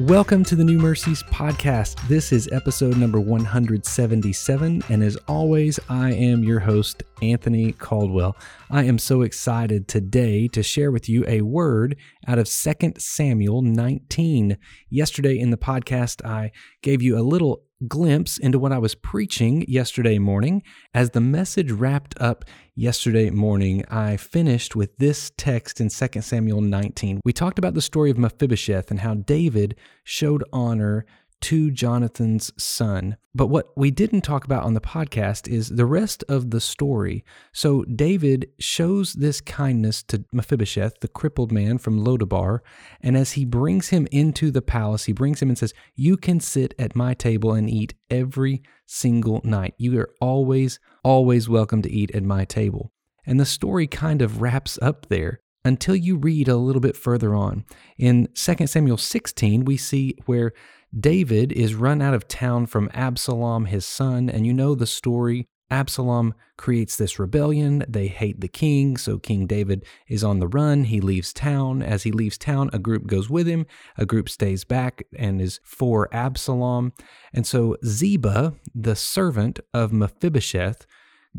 Welcome to the New Mercies podcast. This is episode number 177. And as always, I am your host, Anthony Caldwell. I am so excited today to share with you a word out of 2 Samuel 19. Yesterday in the podcast, I gave you a little glimpse into what I was preaching yesterday morning. As the message wrapped up yesterday morning, I finished with this text in 2 Samuel 19. We talked about the story of Mephibosheth and how David showed honor to Jonathan's son. But what we didn't talk about on the podcast is the rest of the story. So David shows this kindness to Mephibosheth, the crippled man from Lodabar, and as he brings him into the palace, he brings him and says, "You can sit at my table and eat every single night. You are always always welcome to eat at my table." And the story kind of wraps up there until you read a little bit further on. In 2 Samuel 16, we see where David is run out of town from Absalom, his son, and you know the story. Absalom creates this rebellion. They hate the king, so King David is on the run. He leaves town. As he leaves town, a group goes with him, a group stays back and is for Absalom. And so Ziba, the servant of Mephibosheth,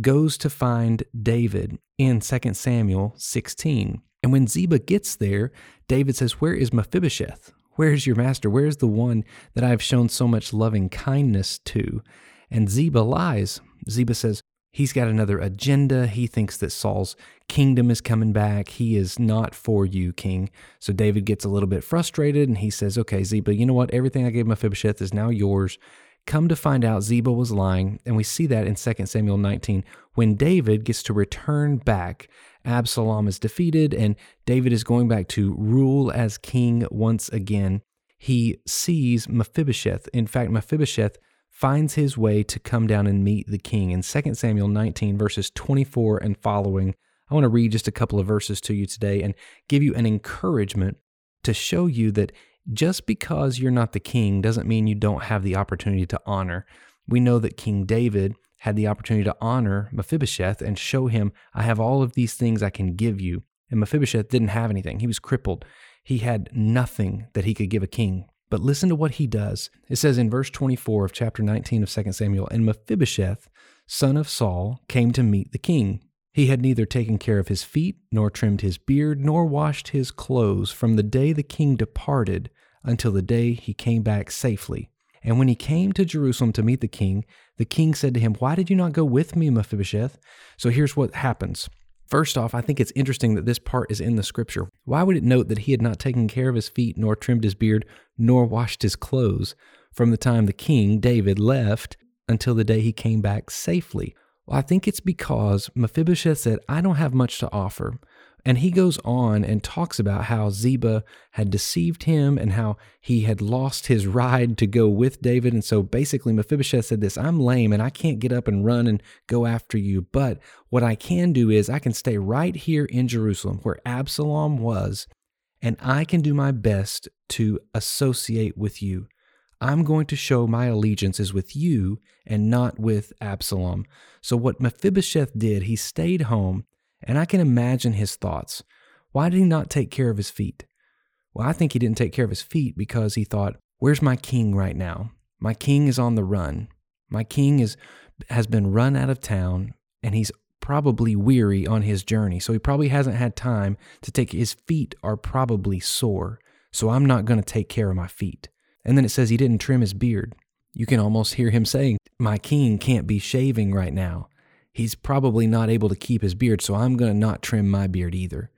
goes to find David in 2 Samuel 16. And when Ziba gets there, David says, Where is Mephibosheth? Where's your master? Where's the one that I have shown so much loving kindness to? And Ziba lies. Ziba says, He's got another agenda. He thinks that Saul's kingdom is coming back. He is not for you, king. So David gets a little bit frustrated and he says, Okay, Ziba, you know what? Everything I gave Mephibosheth is now yours. Come to find out, Ziba was lying. And we see that in 2 Samuel 19 when David gets to return back Absalom is defeated and David is going back to rule as king once again. He sees Mephibosheth. In fact, Mephibosheth finds his way to come down and meet the king. In 2 Samuel 19, verses 24 and following, I want to read just a couple of verses to you today and give you an encouragement to show you that just because you're not the king doesn't mean you don't have the opportunity to honor. We know that King David had the opportunity to honor Mephibosheth and show him, I have all of these things I can give you. And Mephibosheth didn't have anything. He was crippled. He had nothing that he could give a king. But listen to what he does. It says in verse 24 of chapter 19 of 2 Samuel And Mephibosheth, son of Saul, came to meet the king. He had neither taken care of his feet, nor trimmed his beard, nor washed his clothes from the day the king departed until the day he came back safely. And when he came to Jerusalem to meet the king, the king said to him, Why did you not go with me, Mephibosheth? So here's what happens. First off, I think it's interesting that this part is in the scripture. Why would it note that he had not taken care of his feet, nor trimmed his beard, nor washed his clothes from the time the king, David, left until the day he came back safely? Well, I think it's because Mephibosheth said, I don't have much to offer. And he goes on and talks about how Ziba had deceived him and how he had lost his ride to go with David. And so basically, Mephibosheth said this I'm lame and I can't get up and run and go after you. But what I can do is I can stay right here in Jerusalem where Absalom was, and I can do my best to associate with you. I'm going to show my allegiance is with you and not with Absalom. So, what Mephibosheth did, he stayed home and I can imagine his thoughts. Why did he not take care of his feet? Well, I think he didn't take care of his feet because he thought, Where's my king right now? My king is on the run. My king is has been run out of town and he's probably weary on his journey. So he probably hasn't had time to take his feet are probably sore. So I'm not going to take care of my feet. And then it says he didn't trim his beard. You can almost hear him saying, My king can't be shaving right now he's probably not able to keep his beard, so I'm going to not trim my beard either.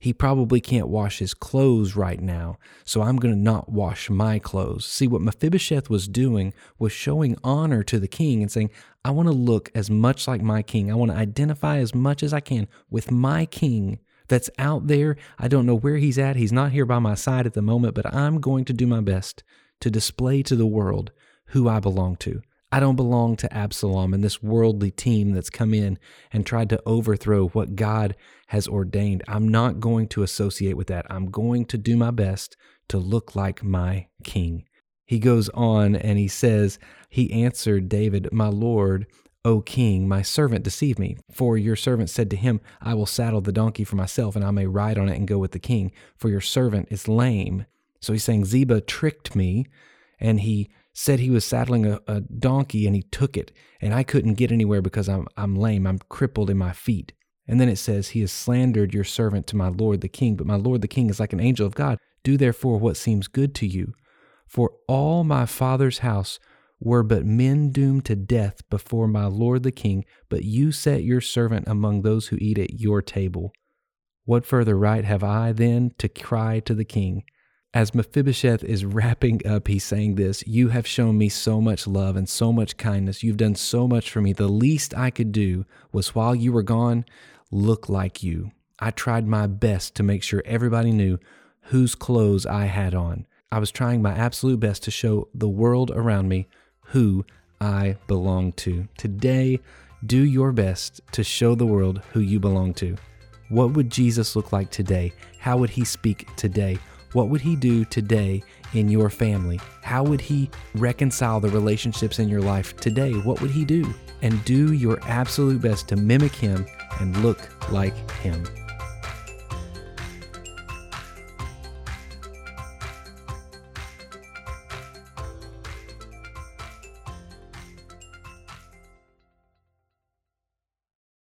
He probably can't wash his clothes right now, so I'm going to not wash my clothes. See, what Mephibosheth was doing was showing honor to the king and saying, I want to look as much like my king. I want to identify as much as I can with my king that's out there. I don't know where he's at. He's not here by my side at the moment, but I'm going to do my best to display to the world who I belong to. I don't belong to Absalom and this worldly team that's come in and tried to overthrow what God has ordained. I'm not going to associate with that. I'm going to do my best to look like my king. He goes on and he says, He answered David, My Lord, O king, my servant deceived me. For your servant said to him, I will saddle the donkey for myself, and I may ride on it and go with the king. For your servant is lame. So he's saying Ziba tricked me and he said he was saddling a, a, donkey and he took it and I couldn't get anywhere because I'm, I'm lame. I'm crippled in my feet. And then it says, He has slandered your servant to my Lord the king, but my Lord the king is like an angel of God. Do therefore what seems good to you. For all my father's house were but men doomed to death before my Lord the king, but you set your servant among those who eat at your table. What further right have I then to cry to the king? As Mephibosheth is wrapping up, he's saying this You have shown me so much love and so much kindness. You've done so much for me. The least I could do was while you were gone, look like you. I tried my best to make sure everybody knew whose clothes I had on. I was trying my absolute best to show the world around me who I belong to. Today, do your best to show the world who you belong to. What would Jesus look like today? How would he speak today? What would he do today in your family? How would he reconcile the relationships in your life today? What would he do? And do your absolute best to mimic him and look like him.